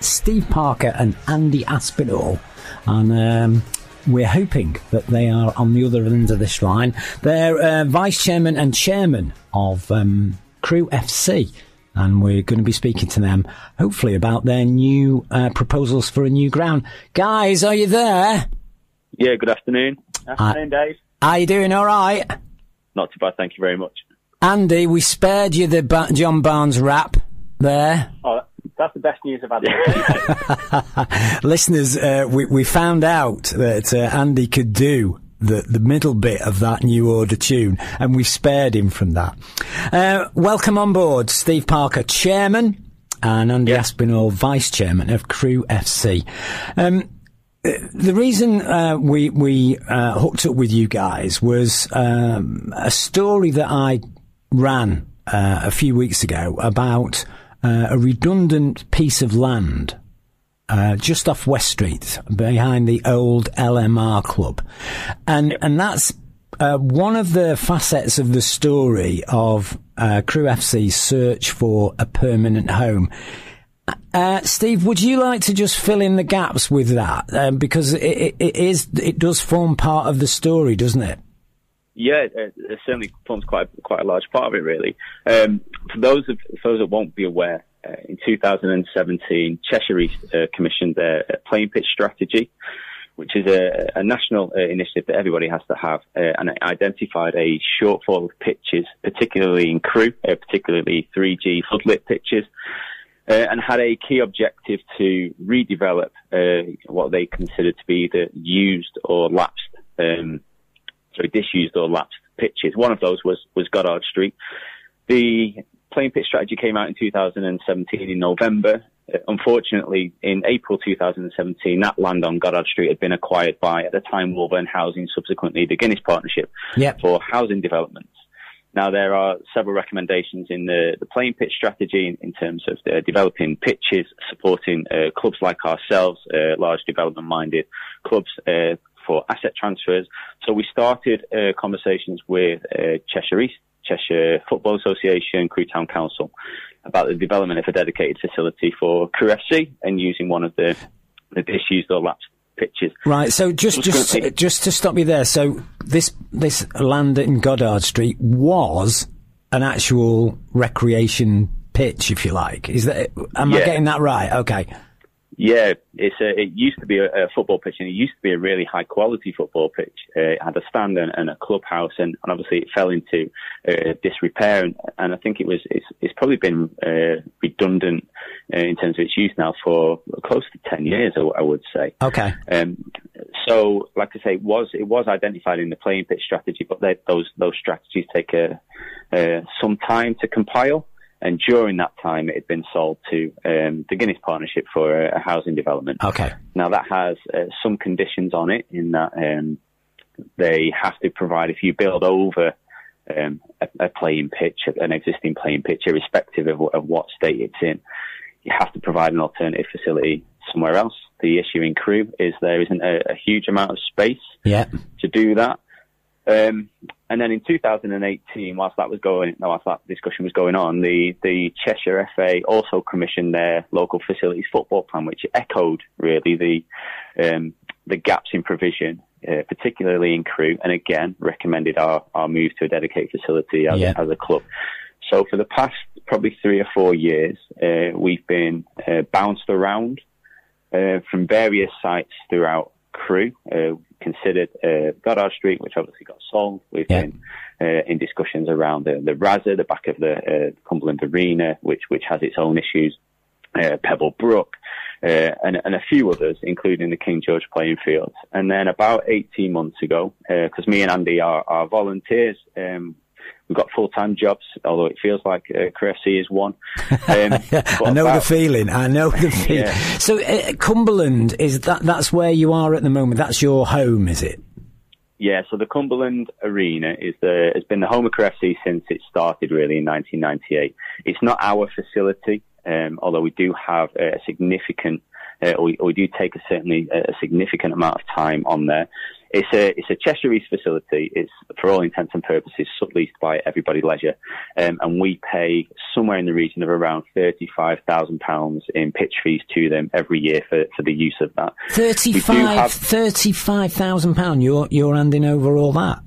Steve Parker and Andy Aspinall. And um, we're hoping that they are on the other end of this line. They're uh, vice chairman and chairman of um, Crewe FC. And we're going to be speaking to them, hopefully, about their new uh, proposals for a new ground. Guys, are you there? Yeah, good afternoon. Afternoon, Dave. Are you doing all right? Not too bad, thank you very much. Andy, we spared you the ba- John Barnes rap there. Oh, that's the best news I've had. Listeners, uh, we, we found out that uh, Andy could do the, the middle bit of that new order tune, and we've spared him from that. Uh, welcome on board, Steve Parker, chairman, and Andy yeah. Aspinall, vice chairman of Crewe FC. Um, the reason uh, we we uh, hooked up with you guys was um, a story that I ran uh, a few weeks ago about uh, a redundant piece of land uh, just off West Street behind the old LMR club, and and that's uh, one of the facets of the story of Crewe FC's search for a permanent home uh, Steve, would you like to just fill in the gaps with that? Um, because it, it, it is, it does form part of the story, doesn't it? Yeah, it, certainly forms quite quite a large part of it, really. Um, for those of for those that won't be aware, uh, in 2017, Cheshire East uh, commissioned their playing pitch strategy, which is a, a national uh, initiative that everybody has to have, uh, and it identified a shortfall of pitches, particularly in Crewe, uh, particularly 3G floodlit pitches, uh, and had a key objective to redevelop what they considered to be the used or lapsed, um, sorry, disused or lapsed pitches. One of those was was Goddard Street. The playing pitch strategy came out in 2017 in November. Uh, unfortunately, in April 2017, that land on Goddard Street had been acquired by, at the time, Wulvern Housing, subsequently the Guinness Partnership, yep. for housing developments. Now, there are several recommendations in the, the playing pitch strategy in, in terms of uh, developing pitches, supporting uh, clubs like ourselves, uh, large development minded clubs uh, for asset transfers. So we started uh, conversations with uh, Cheshire East, Cheshire Football Association, Crewe Town Council about the development of a dedicated facility for Crewe FC and using one of the, the disused or lapsed pitches. Right. So just just just to stop you there. So this this land in Goddard Street was an actual recreation pitch, if you like. Is that? Am yeah. I getting that right? Okay. Yeah, it's a, it used to be a, a, football pitch, and it used to be a really high quality football pitch. Uh, it had a stand and, and a clubhouse, and, and, obviously it fell into uh, disrepair. And, and, I think it was it's, it's probably been uh, redundant uh, in terms of its use now for close to ten years, I, I would say. Okay. Um, so, like I say, it was it was identified in the playing pitch strategy, but those those strategies take a, uh, some time to compile. And during that time, it had been sold to um, the Guinness Partnership for a, a, housing development. Okay. Now that has uh, some conditions on it in that um, they have to provide if you build over um, a, a, playing pitch, an existing playing pitch, irrespective of, of, what state it's in, you have to provide an alternative facility somewhere else. The issue in Crewe is there isn't a, a huge amount of space yeah. to do that. Um, and then in 2018, whilst that was going, whilst that discussion was going on, the, the Cheshire FA also commissioned their local facilities football plan, which echoed really the, um, the gaps in provision, uh, particularly in Crewe, and again recommended our, our move to a dedicated facility as, yeah. as a club. So for the past probably three or four years, uh, we've been uh, bounced around uh, from various sites throughout Crewe. Uh, considered uh, Goddard Street, which obviously got sold. We've yeah. been uh, in discussions around the, the Raza, the back of the uh, Cumberland Arena, which which has its own issues. Uh, Pebble Brook, uh, and, and, a few others, including the King George playing field. And then about 18 months ago, because me and Andy are, are volunteers, um, we've got full time jobs, although it feels like uh, C is one. Um, I know about, the feeling. I know the feeling. Yeah. So uh, Cumberland is that that's where you are at the moment. That's your home, is it? Yeah. So the Cumberland Arena is the has been the home of FC since it started, really in 1998. It's not our facility, um, although we do have a significant. Uh, we, we, do take a certainly a significant amount of time on there. It's a it's a Cheshire East facility. It's for all intents and purposes subleased by Everybody Leisure, um, and we pay somewhere in the region of around thirty five thousand pounds in pitch fees to them every year for, for the use of that. Thirty-five thousand pound. You're you're handing over all that.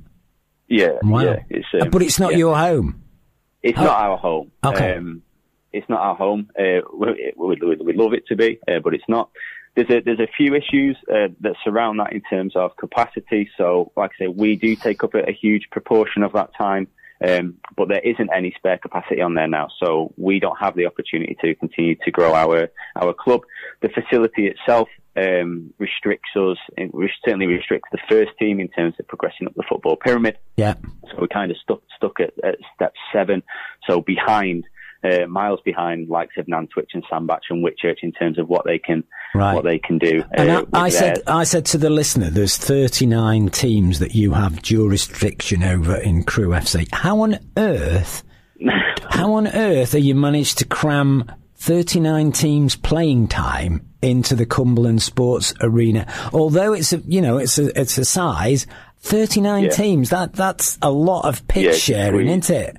Yeah, Wow. yeah. It's, um, but it's not yeah. your home. It's Oh. not our home. Okay. Um, it's not our home. Uh, we, we, we, we love it to be, uh, but it's not. There's a there's a few issues uh, that surround that in terms of capacity. So, like I say, we do take up a, a huge proportion of that time, um, but there isn't any spare capacity on there now. So we don't have the opportunity to continue to grow our our club. The facility itself um, restricts us. It certainly restricts the first team in terms of progressing up the football pyramid. Yeah. So we're kind of stuck stuck at, at step seven, so behind, uh, miles behind, likes of Nantwich and Sandbach and Whitchurch in terms of what they can Right. what they can do. And uh, I, I said. I said to the listener, there's 39 teams that you have jurisdiction over in Crewe FC. How on earth, how on earth are you managed to cram 39 teams playing time into the Cumberland Sports Arena? Although it's a, you know, it's a, it's a size, 39 Yeah. teams, that, that's a lot of pitch Yeah, sharing, isn't it?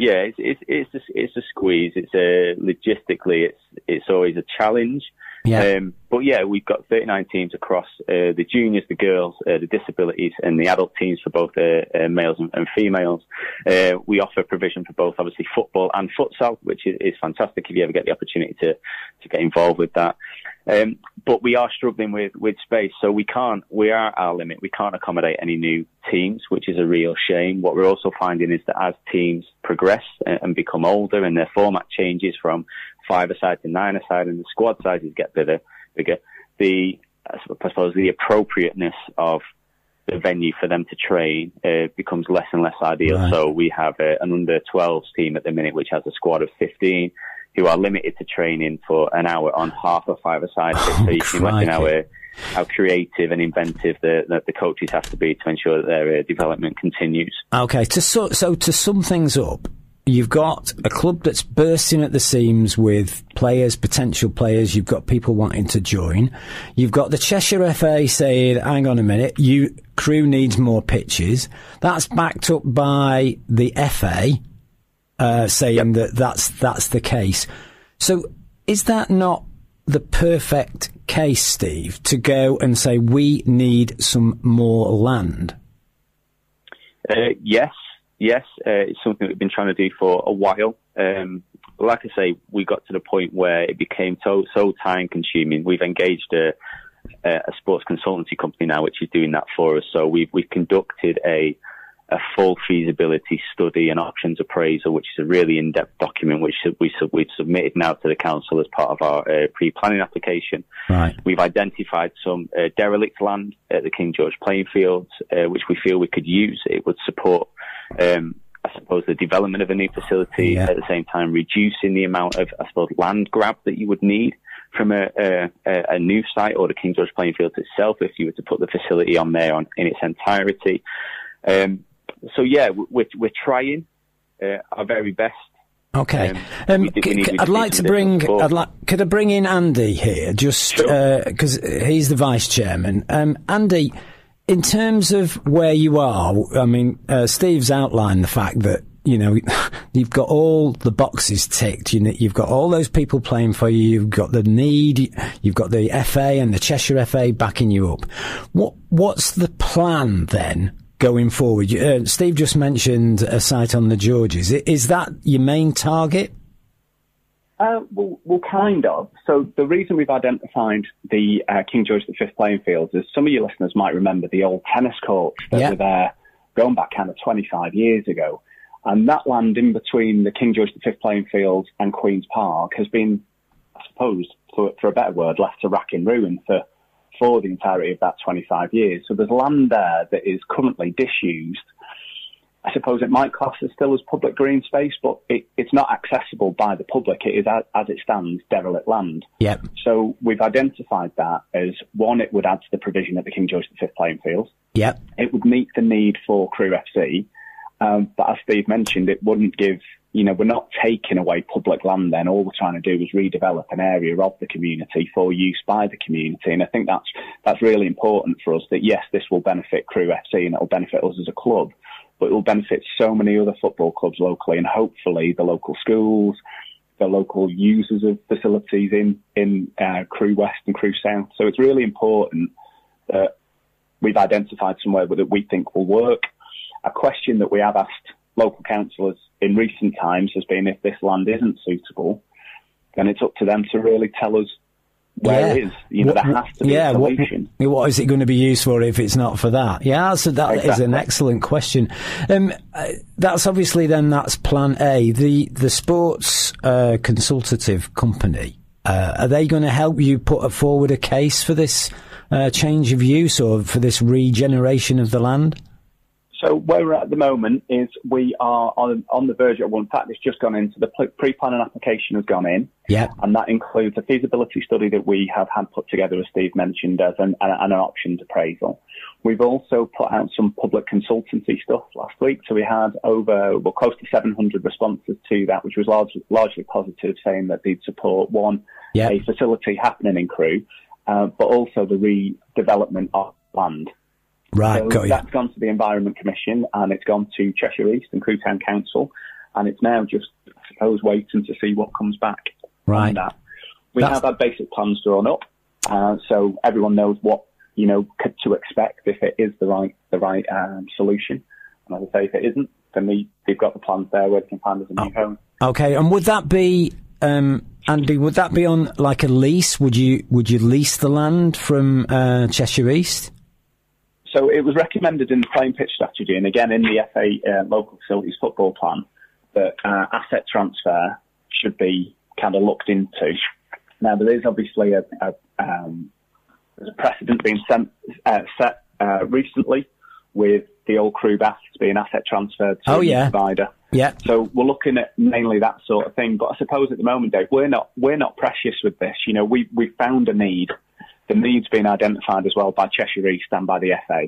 Yeah, it's it's it's a, it's a squeeze. It's a logistically, it's it's always a challenge. Yeah. Um, but yeah, we've got 39 teams across uh, the juniors, the girls, uh, the disabilities, and the adult teams for both uh, uh, males and, and females. Uh, we offer provision for both, obviously, football and futsal, which is, is fantastic if you ever get the opportunity to to get involved with that. Um, but we are struggling with, with space, so we can't, we are at our limit. We can't accommodate any new teams, which is a real shame. What we're also finding is that as teams progress and, and become older and their format changes from five-a-side to nine-a-side and the squad sizes get bigger, bigger, the, I suppose the appropriateness of the venue for them to train uh, becomes less and less ideal. Right. So we have uh, an under 12s team at the minute, which has a squad of 15 who are limited to training for an hour on half a five-a-side pitch. so you can imagine how, uh, how creative and inventive the, the, the coaches have to be to ensure that their uh, development continues. Okay, to so, so to sum things up, you've got a club that's bursting at the seams with players, potential players. You've got people wanting to join. You've got the Cheshire FA saying, "Hang on a minute, you Crewe needs more pitches." That's backed up by the FA uh, saying that that's that's the case. So, is that not the perfect case, Steve, to go and say we need some more land? Uh, yes, yes, uh, it's something we've been trying to do for a while. Um, like I say, we got to the point where it became so so time consuming. We've engaged a, a sports consultancy company now, which is doing that for us. So we've we've conducted a a full feasibility study and options appraisal, which is a really in-depth document, which we, we've submitted now to the council as part of our uh, pre-planning application. Right. We've identified some uh, derelict land at the King George playing fields, uh, which we feel we could use. It would support, um, I suppose, the development of a new facility Yeah. at the same time reducing the amount of, I suppose, land grab that you would need from a, a, a new site or the King George playing fields itself if you were to put the facility on there on, in its entirety. Um, so yeah, we're, we're trying uh, our very best. Okay. Um, Um, we did- we c- need- c- we I'd like to bring. I'd like. Could I bring in Andy here, just Sure. because he's the vice chairman? Um, Andy, in terms of where you are, I mean, uh, Steve's outlined the fact that you know you've got all the boxes ticked. You know, you've got all those people playing for you. You've got the need. You've got the FA and the Cheshire FA backing you up. What What's the plan then? Going forward, uh, Steve just mentioned a site on the Georges. Is that your main target? Uh, well, well, kind of. So the reason we've identified the uh, King George V playing fields is some of your listeners might remember the old tennis courts that Yeah. were there going back kind of 25 years ago. And that land in between the King George V playing fields and Queen's Park has been, I suppose, for, for a better word, left to rack in ruin for, for the entirety of that 25 years. So there's land there that is currently disused I suppose it might class as still as public green space, but it, it's not accessible by the public. It is, as, as it stands, derelict land. Yep. So we've identified that as one, it would add to the provision at the King George V playing fields. Yep. It would meet the need for Crewe FC. Um, but as Steve mentioned, it wouldn't give you know, we're not taking away public land then. All we're trying to do is redevelop an area of the community for use by the community. And I think that's, that's really important for us that yes, this will benefit Crewe FC and it will benefit us as a club, but it will benefit so many other football clubs locally and hopefully the local schools, the local users of facilities in, in uh, Crewe West and Crewe South. So it's really important that we've identified somewhere that we think will work. A question that we have asked local councillors in recent times has been if this land isn't suitable, then it's up to them to really tell us where yeah. it is. You know, what, there has to be yeah, a solution. What, what is it going to be used for if it's not for that? Yeah, so that exactly. is an excellent question. Um, uh, that's obviously then that's plan A. The, the sports uh, consultative company, uh, are they going to help you put forward a case for this uh, change of use or for this regeneration of the land? So where we're at, the moment is we are on, on the verge of one. In fact, it's just gone into the pre-planning application has gone in. Yeah. And that includes a feasibility study that we have had put together, as Steve mentioned, as an, an, an options appraisal. We've also put out some public consultancy stuff last week. So we had over, well, close to 700 responses to that, which was largely, largely positive, saying that they'd support one, yeah. a facility happening in Crewe, uh, but also the redevelopment of land. Right, so got you. That's gone to the Environment Commission and it's gone to Cheshire East and Crewe Town Council, and it's now just, I suppose, waiting to see what comes back. Right. that. We that's... have our basic plans drawn up, uh, so everyone knows what you know to expect if it is the right the right um, solution. And as I say, if it isn't, then we, they've got the plans there where they can find us a new oh. home. Okay, and would that be um, Andy? Would that be on like a lease? Would you would you lease the land from uh, Cheshire East? So it was recommended in the playing pitch strategy, and again in the FA uh, local facilities football plan, that uh, asset transfer should be kind of looked into. Now there is obviously a, a um, there's a precedent being sent, uh, set uh, recently with the old Crewe baths being asset transferred to oh, yeah. a provider. Yeah. So we're looking at mainly that sort of thing. But I suppose at the moment, Dave, we're not we're not precious with this. You know, we we found a need the need's been identified as well by Cheshire East and by the FA.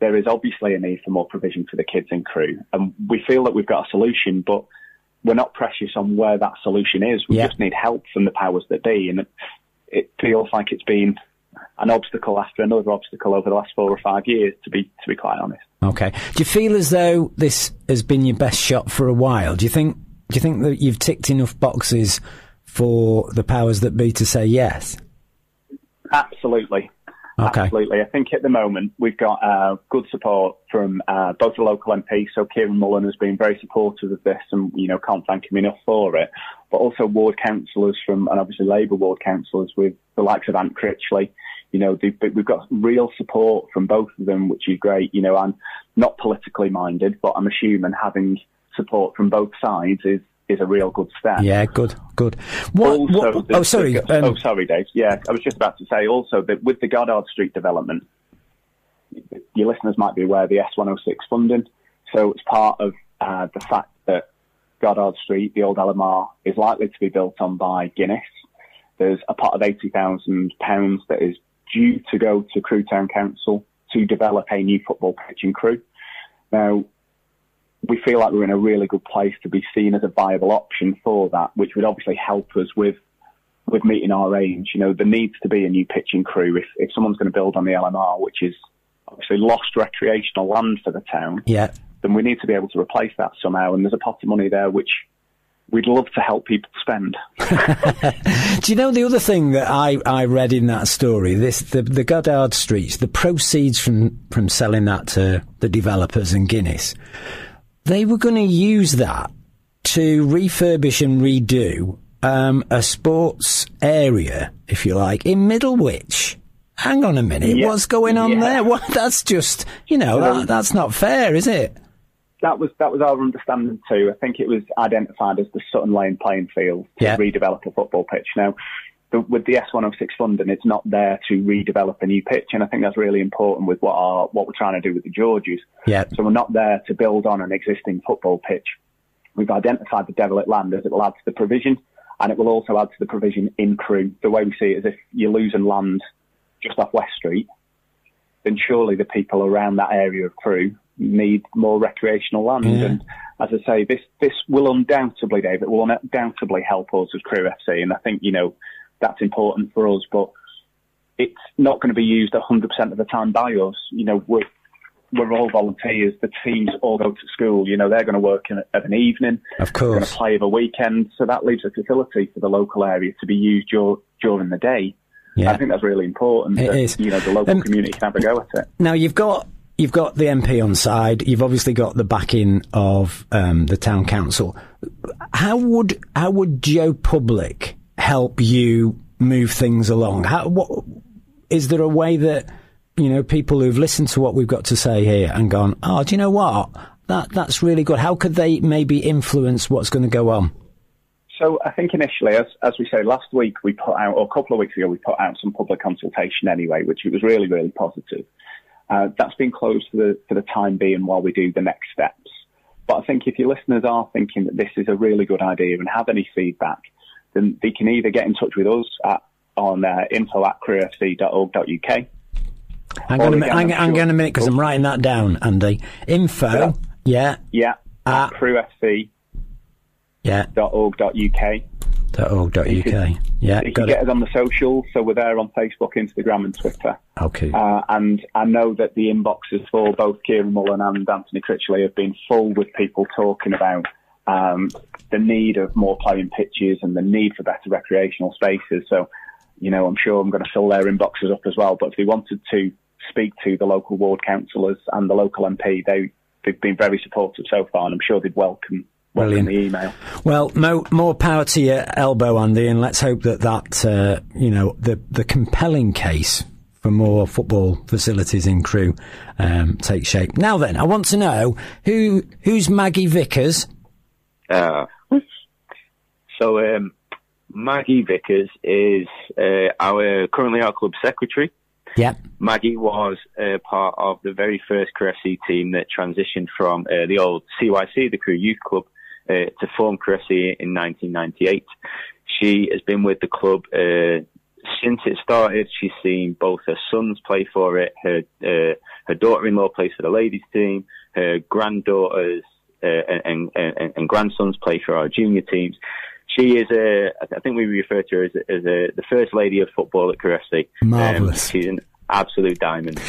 There is obviously a need for more provision for the kids and Crewe, and we feel that we've got a solution, but we're not precious on where that solution is. We yeah. just need help from the powers that be, and it, it feels like it's been an obstacle after another obstacle over the last four or five years. To be to be quite honest. Okay. Do you feel as though this has been your best shot for a while? Do you think? Do you think that you've ticked enough boxes for the powers that be to say yes? Absolutely. Okay. Absolutely. I think at the moment we've got uh, good support from uh, both the local MP. So Kieran Mullan has been very supportive of this and, you know, can't thank him enough for it. But also ward councillors from, and obviously Labour ward councillors with the likes of Ant Critchley. You know, we've got real support from both of them, which is great. You know, I'm not politically minded, but I'm assuming having support from both sides is, is a real good step. Yeah, good, good. What? Also, what the, oh, sorry. The, um, oh, sorry, Dave. Yeah, I was just about to say also that with the Goddard Street development, your listeners might be aware of the S106 funding. So it's part of uh, the fact that Goddard Street, the old LMR, is likely to be built on by Guinness. There's a pot of £80,000 that is due to go to Crewe Town Council to develop a new football pitch in Crewe. Now, feel like we're in a really good place to be seen as a viable option for that, which would obviously help us with with meeting our range. You know, there needs to be a new pitching crew if, if someone's going to build on the LMR, which is obviously lost recreational land for the town. Yeah. Then we need to be able to replace that somehow. And there's a pot of money there which we'd love to help people spend. Do you know the other thing that I, I read in that story? This the, the Goddard Streets, the proceeds from, from selling that to the developers and Guinness they were going to use that to refurbish and redo um, a sports area, if you like, in Middlewich. Hang on a minute, yeah. what's going on yeah. there? What, that's just, you know, um, that, that's not fair, is it? That was that was our understanding too. I think it was identified as the Sutton Lane playing field to yeah. redevelop a football pitch. Now, with the S106 funding, it's not there to redevelop a new pitch, and I think that's really important with what our what we're trying to do with the Georges. Yeah. So we're not there to build on an existing football pitch. We've identified the derelict land as it will add to the provision, and it will also add to the provision in Crewe. The way we see it is if you're losing land just off West Street, then surely the people around that area of Crewe need more recreational land. Yeah. And as I say, this this will undoubtedly, David, will undoubtedly help us as Crewe FC, and I think you know that's important for us. But it's not going to be used 100% of the time by us. You know, we're we're all volunteers. The teams all go to school. You know, they're going to work in, of an evening. Of course. They're going to play of a weekend. So that leaves a facility for the local area to be used dur- during the day. Yeah. I think that's really important. It that, is. You know, the local um, community can have a go at it. Now, you've got you've got the MP on side. You've obviously got the backing of um, the town council. How would how would Joe Public help you move things along? How what is there a way that you know people who've listened to what we've got to say here and gone, oh, do you know what? That that's really good. How could they maybe influence what's going to go on? So I think initially, as, as we say, last week we put out, or a couple of weeks ago, we put out some public consultation anyway, which was really, really positive. Uh, that's been closed for the, for the time being while we do the next steps. But I think if your listeners are thinking that this is a really good idea and have any feedback, then they can either get in touch with us at, on uh, info at crewfc.org.uk. Hang on a minute, hang, hang on a minute, because I'm writing that down, Andy. Info, yeah. Yeah, at, at crewfc yeah. .org.uk. .org.uk. yeah, you can get us on the socials, so we're there on Facebook, Instagram, and Twitter. Okay. Uh, and I know that the inboxes for both Kieran Mullan and Anthony Critchley have been full with people talking about um, the need of more playing pitches and the need for better recreational spaces. So, you know, I'm sure I'm going to fill their inboxes up as well. But if they wanted to speak to the local ward councillors and the local MP, they they've been very supportive so far, and I'm sure they'd welcome Brilliant. the email. Well, mo- more power to your elbow, Andy, and let's hope that that uh, you know the the compelling case for more football facilities in Crewe um, takes shape. Now then, I want to know who who's Maggie Vickers. Uh, so um, Maggie Vickers is uh, our currently our club secretary. Yeah. Maggie was uh, part of the very first FC team that transitioned from uh, the old CYC, the Crewe Youth Club, uh, to form FC in 1998. She has been with the club uh, since it started. She's seen both her sons play for it, her uh, her daughter-in-law plays for the ladies team, her granddaughters and, and, and, grandsons play for our junior teams. She is a, I think we refer to her as, a, as a, the first lady of football at Crewe FC. Marvellous. Um, she's an absolute diamond.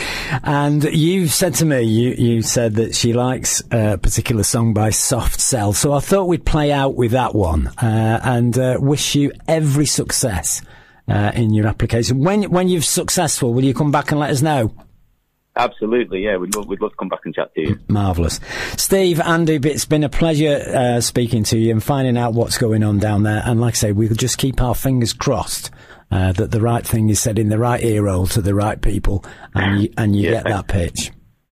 And you've said to me, you, you said that she likes a particular song by Soft Cell. So I thought we'd play out with that one uh, and uh, wish you every success uh, in your application. When when you're successful, will you come back and let us know? Absolutely, yeah. We'd love, we'd love to come back and chat to you. Marvellous. Steve, Andy, it's been a pleasure uh, speaking to you and finding out what's going on down there. And like I say, we'll just keep our fingers crossed uh, that the right thing is said in the right ear hole to the right people, and you, and you yeah, get that pitch.